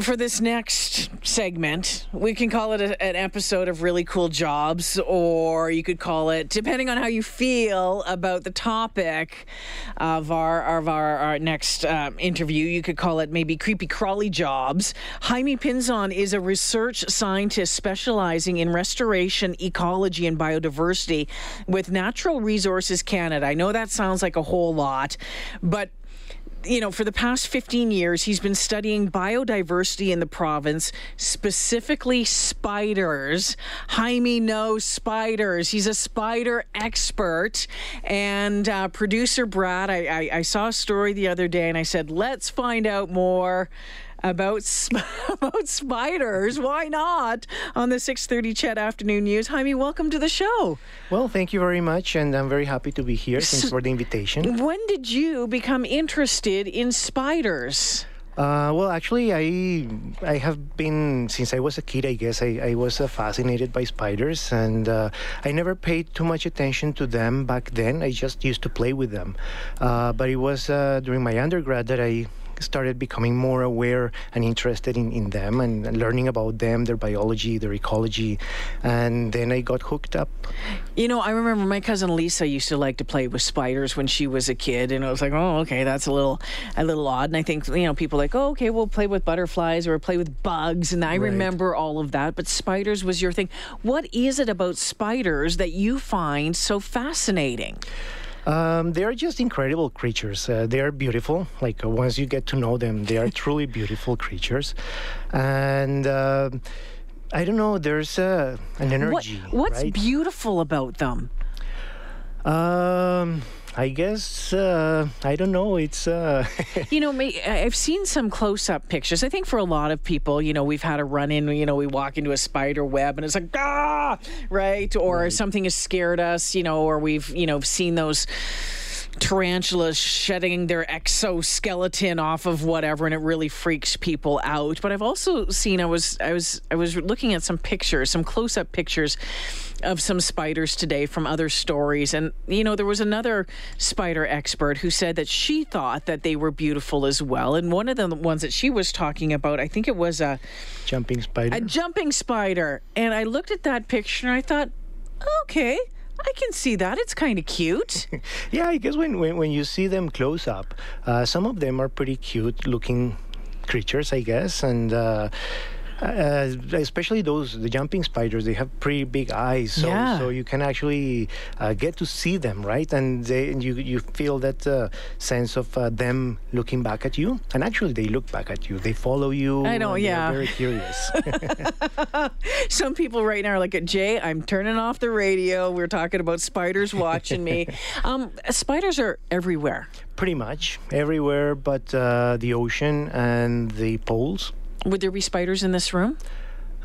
for this next segment, we can call it a, an episode of Really Cool Jobs, or you could call it, depending on how you feel about the topic of our of our, our next um, interview, you could call it maybe Creepy Crawly Jobs. Jaime Pinzon is a research scientist specializing in restoration, ecology, and biodiversity with Natural Resources Canada. I know that sounds like a whole lot, but you know, for the past 15 years, he's been studying biodiversity in the province, specifically spiders. Jaime knows spiders. He's a spider expert. And uh, producer Brad, I, I, I saw a story the other day and I said, let's find out more about sp- about spiders. Why not on the 6:30 CHED Afternoon News? Jaime, welcome to the show. Well, thank you very much, and I'm very happy to be here. Thanks for the invitation. When did you become interested in spiders? Uh, well, actually, I I have been since I was a kid. I guess I, I was uh, fascinated by spiders, and uh, I never paid too much attention to them back then. I just used to play with them. Uh, but it was uh, during my undergrad that I started becoming more aware and interested in, in them and, learning about them, their biology, their ecology, and then I got hooked up. You know, I remember my cousin Lisa used to like to play with spiders when she was a kid, and I was like, oh, okay, that's a little, a little odd. And I think you know, people like, oh, okay, we'll play with butterflies or play with bugs, and I Right. remember all of that. But spiders was your thing. What is it about spiders that you find so fascinating? Um, they are just incredible creatures. Uh, they are beautiful. Like uh, once you get to know them, they are truly beautiful creatures. And uh, I don't know. There's uh, an What, energy. what's right? beautiful about them? Um, I guess uh, I don't know. It's uh, You know, I- I've seen some close-up pictures. I think for a lot of people, you know, we've had a run-in. You know, we walk into a spider web and it's like ah, right, or something has scared us. You know, or we've you know seen those tarantulas shedding their exoskeleton off of whatever and it really freaks people out. But i've also seen i was i was i was looking at some pictures some close-up pictures of some spiders today from other stories. And you know there was another spider expert who said that she thought that they were beautiful as well. And one of the ones that she was talking about i think it was a jumping spider. a jumping spider. And i looked at that picture and i thought okay i can see that. It's kind of cute. Yeah, I guess when, when, when you see them close up, uh, some of them are pretty cute looking creatures, I guess, and uh, uh, especially those the jumping spiders. They have pretty big eyes, so Yeah. so you can actually uh, get to see them, right? And they and you you feel that uh, sense of uh, them looking back at you, and actually they look back at you. They follow you. I know, yeah. Very curious. Some people right now are like, Jay, I'm turning off the radio. We're talking about spiders watching me. Um, spiders are everywhere. pretty much everywhere, but uh, the ocean and the poles. Would there be spiders in this room?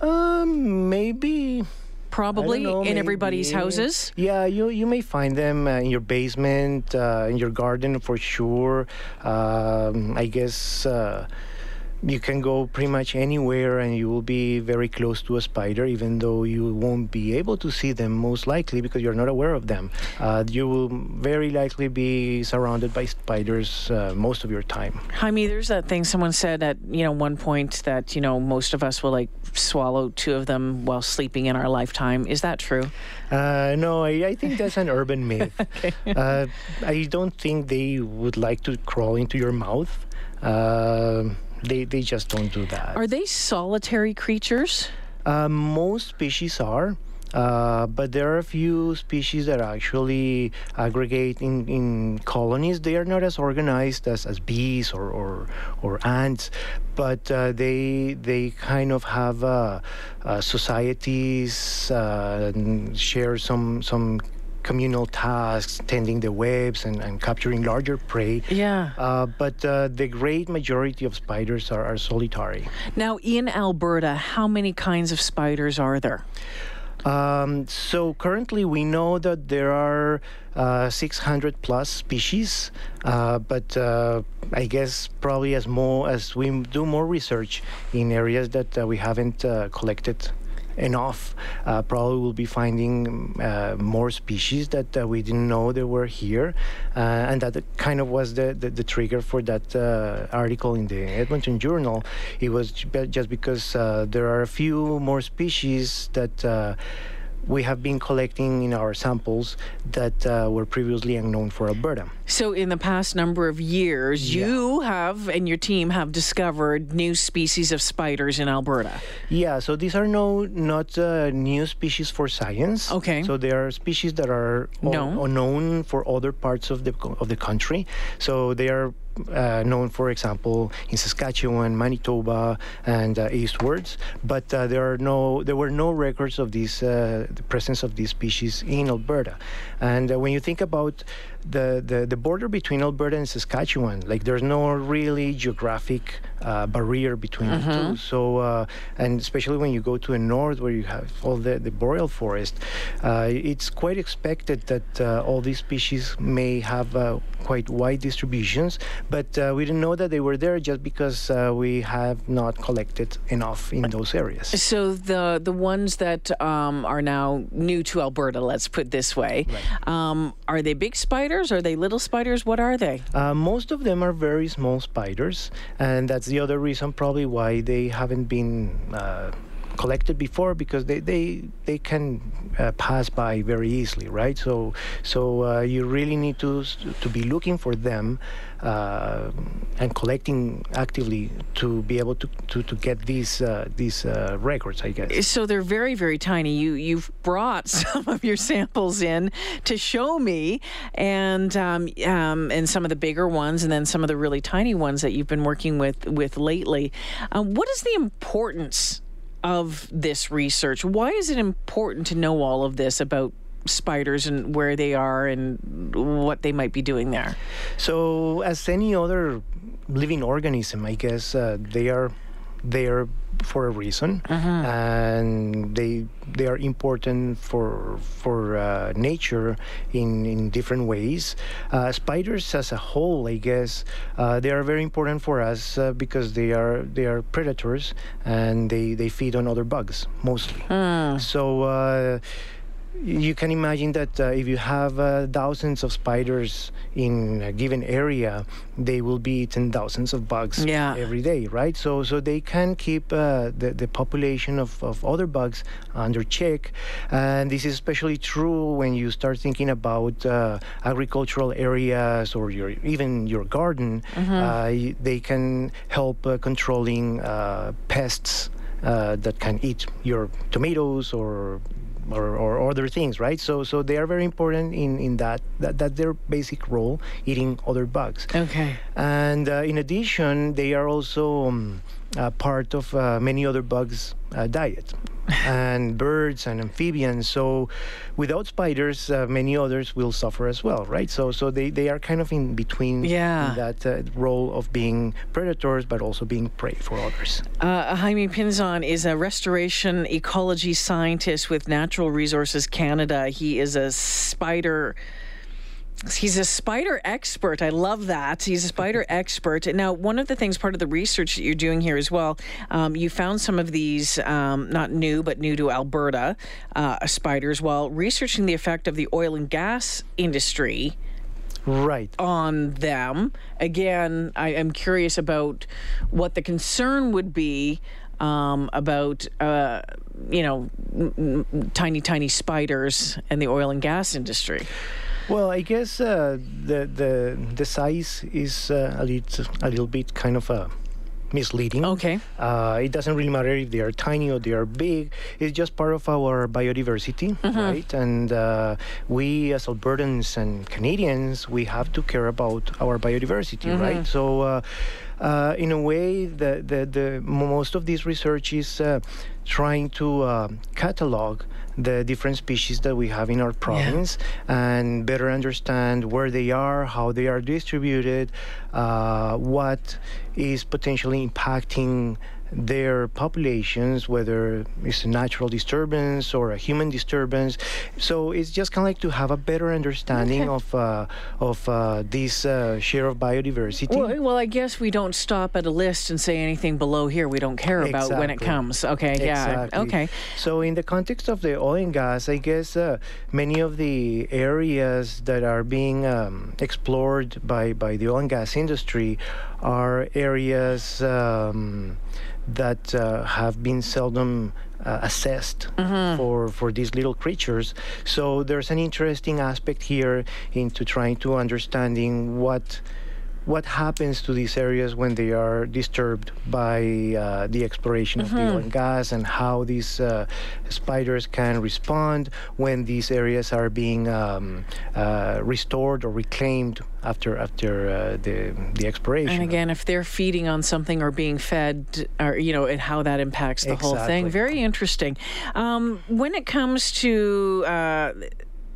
Um, maybe. Probably know, in everybody's houses. Yeah, you you may find them uh, in your basement, uh, in your garden for sure. Um, I guess uh, you can go pretty much anywhere and you will be very close to a spider, even though you won't be able to see them most likely because you're not aware of them. Uh, you will very likely be surrounded by spiders uh, most of your time. Jaime, there's that thing someone said at you know one point that you know most of us will like swallow two of them while sleeping in our lifetime. Is that true? Uh, no, I, I think that's an urban myth. uh, I don't think they would like to crawl into your mouth. They, they just don't do that. Are they solitary creatures? Uh, most species are. Uh, but there are a few species that actually aggregate in, in colonies. They are not as organized as, as bees or, or, or ants, but uh, they they kind of have uh, uh, societies, uh, and share some some communal tasks, tending the webs and, and capturing larger prey. Yeah. Uh, but uh, the great majority of spiders are, are solitary. Now in Alberta, how many kinds of spiders are there? Um, so currently, we know that there are uh, 600 plus species, uh, but uh, I guess probably as more as we do more research in areas that uh, we haven't uh, collected enough. Uh, probably we'll be finding uh, more species that uh, we didn't know they were here, uh, and that kind of was the, the, the trigger for that uh, article in the Edmonton Journal. It was just because uh, there are a few more species that we have been collecting in our samples that uh, were previously unknown for Alberta. So, in the past number of years, Yeah. you have and your team have discovered new species of spiders in Alberta. Yeah, so these are no not uh, new species for science. Okay. So they are species that are o- Known. known for other parts of the of the country. So they are uh, known, for example, in Saskatchewan, Manitoba, and uh, eastwards. But uh, there are no there were no records of these uh, the presence of these species in Alberta. And uh, when you think about the, the, the border between Alberta and Saskatchewan, like there's no really geographic uh, barrier between the two. So, uh, and especially when you go to the north where you have all the, the boreal forest, uh, it's quite expected that uh, all these species may have uh, quite wide distributions, but uh, we didn't know that they were there just because uh, we have not collected enough in those areas. So the the ones that um, are now new to Alberta, let's put it this way, um, are they big spiders? Are they little spiders? What are they? Uh, most of them are very small spiders, and that's the other reason probably why they haven't been uh, collected before because they they, they can uh, pass by very easily, right? So so uh, you really need to to be looking for them uh, and collecting actively to be able to, to, to get these uh, these uh, records, I guess. So they're very, very tiny. You you've brought some of your samples in to show me, and um, um, and some of the bigger ones, and then some of the really tiny ones that you've been working with with lately. Um, what is the importance of this research? Why is it important to know all of this about spiders and where they are and what they might be doing there? So, as any other living organism, I guess uh, they are there for a reason, and they they are important for for uh, nature in in different ways. Uh, spiders, as a whole, I guess, uh, they are very important for us uh, because they are they are predators and they they feed on other bugs mostly. So. Uh, you can imagine that uh, if you have uh, thousands of spiders in a given area, they will be eating thousands of bugs Yeah. every day, right? So, so they can keep uh, the, the population of, of other bugs under check. And this is especially true when you start thinking about uh, agricultural areas or your even your garden. Uh, y- they can help uh, controlling uh, pests uh, that can eat your tomatoes or or, or other things, right? So so they are very important in in that that that's their basic role, eating other bugs. Okay. And uh, in addition, they are also um, uh, part of uh, many other bugs' uh, diet, and birds and amphibians. So, without spiders, uh, many others will suffer as well, right? So, so they, they are kind of in between Yeah. that uh, role of being predators, but also being prey for others. Uh, Jaime Pinzon is a restoration ecology scientist with Natural Resources Canada. He is a spider. He's a spider expert. I love that. He's a spider expert. Now, one of the things, part of the research that you're doing here as well, um, you found some of these, um, not new, but new to Alberta uh, spiders while researching the effect of the oil and gas industry Right. on them. Again, I am curious about what the concern would be um, about, uh, you know, tiny, tiny spiders and the oil and gas industry. Well, I guess uh, the the the size is uh, a little a little bit kind of uh, misleading. Okay. Uh, it doesn't really matter if they are tiny or they are big. It's just part of our biodiversity, right? And uh, we, as Albertans and Canadians, we have to care about our biodiversity, right? So. Uh, uh, in a way, the, the, the most of this research is uh, trying to uh, catalog the different species that we have in our province and better understand where they are, how they are distributed, uh, what is potentially impacting their populations, whether it's a natural disturbance or a human disturbance. So it's just kind of like to have a better understanding Okay. of uh, of uh, this uh, share of biodiversity. Well, well, I guess we don't stop at a list and say anything below here we don't care about when it comes. Okay, yeah, Exactly. okay. So, in the context of the oil and gas, I guess uh, many of the areas that are being um, explored by, by the oil and gas industry are areas um, that uh, have been seldom uh, assessed for, for these little creatures. So, there's an interesting aspect here into trying to understanding what what happens to these areas when they are disturbed by uh, the exploration of the oil and gas and how these uh, spiders can respond when these areas are being um, uh, restored or reclaimed after after uh, the the exploration. And again, if they're feeding on something or being fed, or you know, and how that impacts the whole thing, very interesting. Um, when it comes to uh,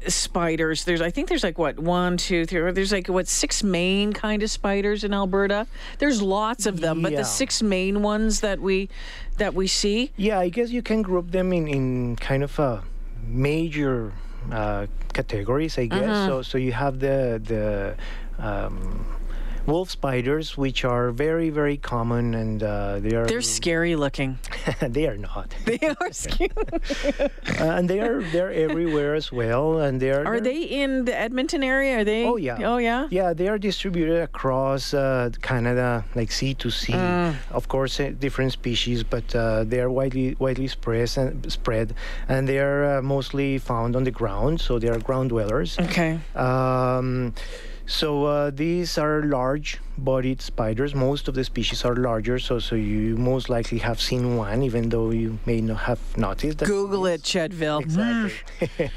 spiders, there's I think there's like what one, two, three. There's like what six main kind of spiders in Alberta. There's lots of them, but the six main ones that we that we see. Yeah, I guess you can group them in, in kind of a major uh, categories, I guess. Mm-hmm. So so you have the the um, wolf spiders, which are very very common, and uh, they are They're scary looking. they are not, They are scary. uh, and they are they're everywhere as well, and they are Are they in the Edmonton area? Are they? Oh yeah. Oh yeah. Yeah, they are distributed across uh, Canada, like sea to sea. Mm. Of course, uh, different species, but uh, they are widely widely spread and spread, and they are uh, mostly found on the ground. So they are ground dwellers. Okay. Um, so uh, these are large-bodied spiders. Most of the species are larger, so so you most likely have seen one, even though you may not have noticed. that Google it it, Chedville. Exactly.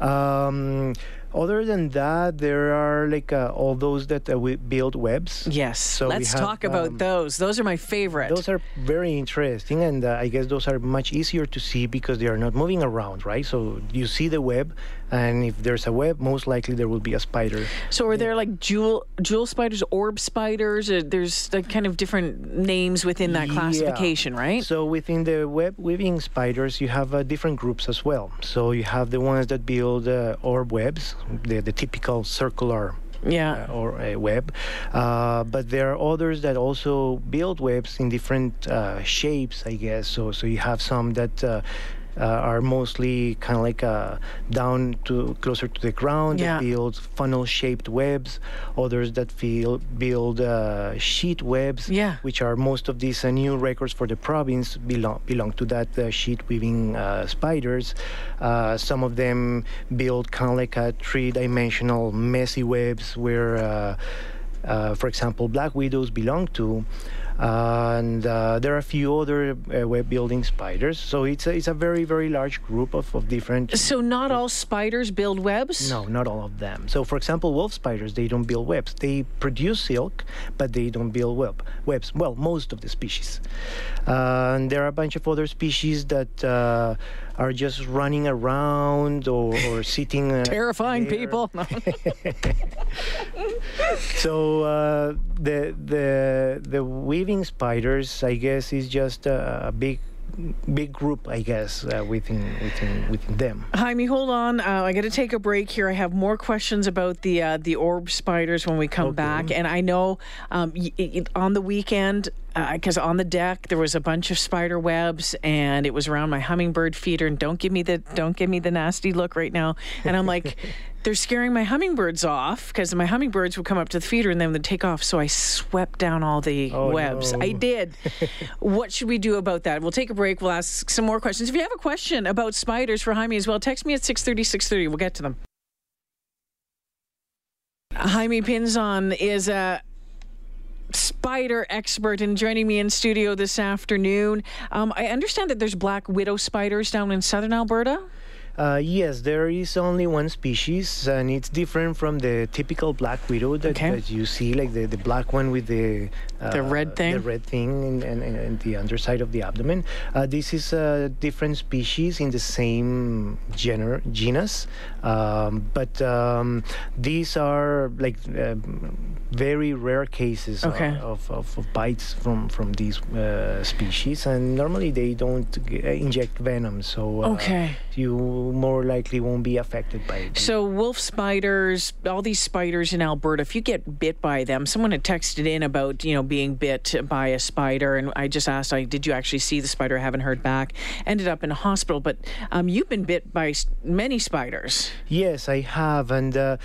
um, other than that, there are like uh, all those that uh, we build webs. Yes. So Let's have, talk about um, those. Those are my favorite. Those are very interesting, and uh, I guess those are much easier to see because they are not moving around, right? So you see the web, and if there's a web, most likely there will be a spider. so are there like jewel jewel spiders, orb spiders? Or there's like kind of different names within that Yeah. classification, right? So within the web weaving spiders, you have uh, different groups as well. So you have the ones that build uh, orb webs, the, the typical circular yeah. uh, or a web. Uh, but there are others that also build webs in different uh, shapes, I guess. So so you have some that. Uh, are mostly kind of like uh, down to closer to the ground Yeah. that build funnel-shaped webs. Others that feel, build uh, sheet webs, Yeah. which are most of these uh, new records for the province belong belong to that uh, sheet weaving uh, spiders. Uh, some of them build kind of like a three-dimensional messy webs where, uh, uh, for example, black widows belong to. And uh, there are a few other uh, web building spiders. So it's a, it's a very very large group of, of different. So not all spiders build webs. No, not all of them. So, for example, wolf spiders, they don't build webs. They produce silk, but they don't build web webs. Well, most of the species. Uh, and there are a bunch of other species that uh, are just running around or, or sitting. Uh, Terrifying there. people. So uh, the the the weaving spiders, I guess, is just a, a big big group, I guess, uh, within within within them. Jaime, hold on. Uh, I got to take a break here. I have more questions about the uh, the orb spiders when we come back. And I know um, y- y- on the weekend, because on the deck there was a bunch of spider webs, and it was around my hummingbird feeder. And don't give me the don't give me the nasty look right now. And I'm like. They're scaring my hummingbirds off because my hummingbirds would come up to the feeder and then they'd take off. So I swept down all the Oh, webs. I did. what should we do about that? We'll take a break. We'll ask some more questions. If you have a question about spiders for Jaime as well, text me at 630 630. We'll get to them. Jaime Pinzon is a spider expert and joining me in studio this afternoon. Um, I understand that there's black widow spiders down in southern Alberta. Uh, yes, there is only one species, and it's different from the typical black widow that, Okay. that you see, like the, the black one with the uh, The red thing? the red thing, and, and, and the underside of the abdomen. Uh, this is a different species in the same gener- genus, um, but um, these are like um, very rare cases of- Okay. of, of, of bites from from these uh, species, and normally they don't g- inject venom, so uh, Okay. you more likely won't be affected by it. So wolf spiders, all these spiders in Alberta, if you get bit by them, someone had texted in about, you know, being bit by a spider and I just asked, I did you actually see the spider? I haven't heard back. Ended up in a hospital, but um, you've been bit by many spiders. Yes, I have, and uh,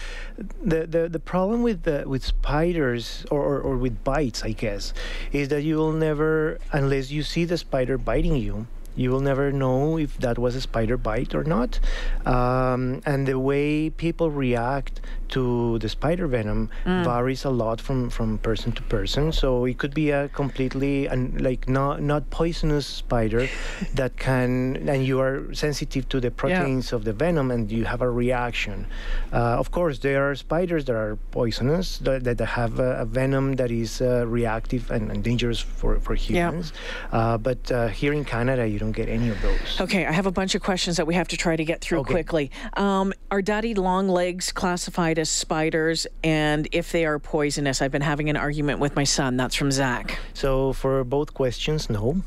the, the the problem with the, with spiders or, or, or with bites, I guess, is that you will never, unless you see the spider biting you, you will never know if that was a spider bite or not. Um, and the way people react to the spider venom varies a lot from, from person to person. So it could be a completely un, like not not poisonous spider that can, and you are sensitive to the proteins of the venom, and you have a reaction. Uh, of course, there are spiders that are poisonous that, that have a, a venom that is uh, reactive and, and dangerous for for Yeah. humans. Uh, but uh, here in Canada, you don't get any of those. Okay, I have a bunch of questions that we have to try to get through Okay. quickly. Um, are daddy long legs classified spiders? And if they are poisonous, I've been having an argument with my son. That's from Zach. So for both questions, no.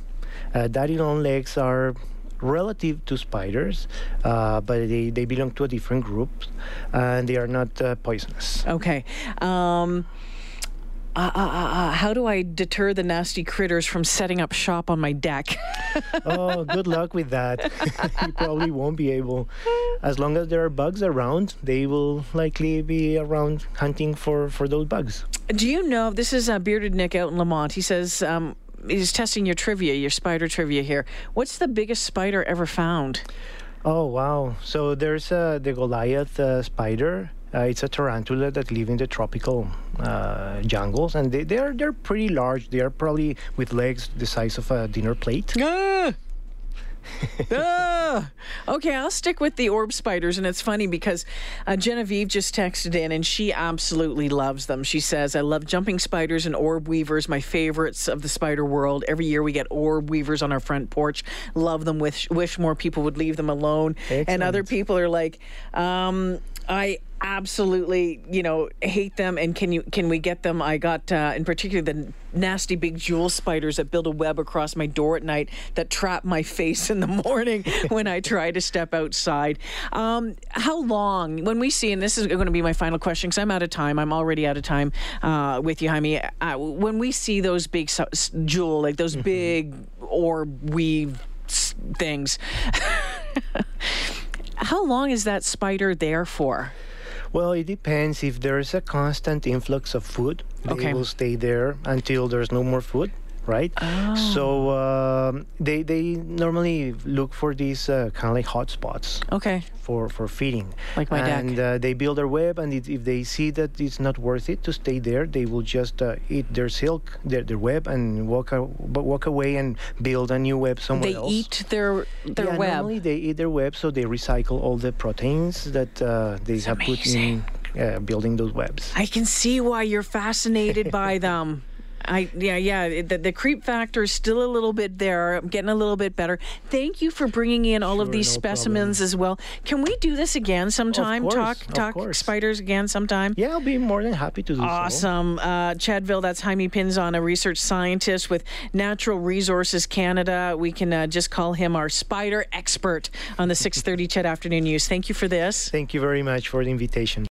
Uh, daddy long legs are relative to spiders, uh, but they, they belong to a different group, and they are not uh, poisonous. Okay. Um, uh, uh, uh, uh, how do I deter the nasty critters from setting up shop on my deck? oh, good luck with that. you probably won't be able. As long as there are bugs around, they will likely be around hunting for, for those bugs. do you know this is uh, Bearded Nick out in Lamont? He says um, he's testing your trivia, your spider trivia here. What's the biggest spider ever found? Oh wow! So there's uh, the Goliath uh, spider. Uh, it's a tarantula that live in the tropical uh, jungles, and they, they're they're pretty large. They are probably with legs the size of a dinner plate. Ah! Ah! Okay, I'll stick with the orb spiders. And it's funny because uh, Genevieve just texted in and she absolutely loves them. She says, I love jumping spiders and orb weavers, my favorites of the spider world. Every year we get orb weavers on our front porch. Love them. Wish, wish more people would leave them alone. And other people are like, um, I absolutely you know hate them and can you can we get them? I got uh, in particular the nasty big jewel spiders that build a web across my door at night that trap my face in the morning when i try to step outside. Um, how long? When we see and this is going to be my final question because i'm out of time i'm already out of time uh, with you jaime uh, when we see those big su- s- jewel like those big orb weave s- things how long is that spider there for Well, it depends. If there's a constant influx of food, they will stay there until there's no more food. Right, so um, they they normally look for these uh, kind of like hot spots. okay for for feeding. Like my deck. and uh, they build their web, and it, if they see that it's not worth it to stay there, they will just uh, eat their silk, their, their web, and walk a, walk away and build a new web somewhere they else. eat their their yeah, web. Normally they eat their web, so they recycle all the proteins that uh, they have put in uh, building those webs. I can see why you're fascinated by them. I yeah yeah the, the creep factor is still a little bit there. I'm getting a little bit better. Thank you for bringing in all of these no specimens as well. Can we do this again sometime? course, talk talk spiders again sometime. Yeah, I'll be more than happy to do so. Awesome. Uh, Chadville, that's Jaime Pinzon, a research scientist with Natural Resources Canada. We can uh, just call him our spider expert on the 630 CHED Afternoon News. Thank you for this. Thank you very much for the invitation.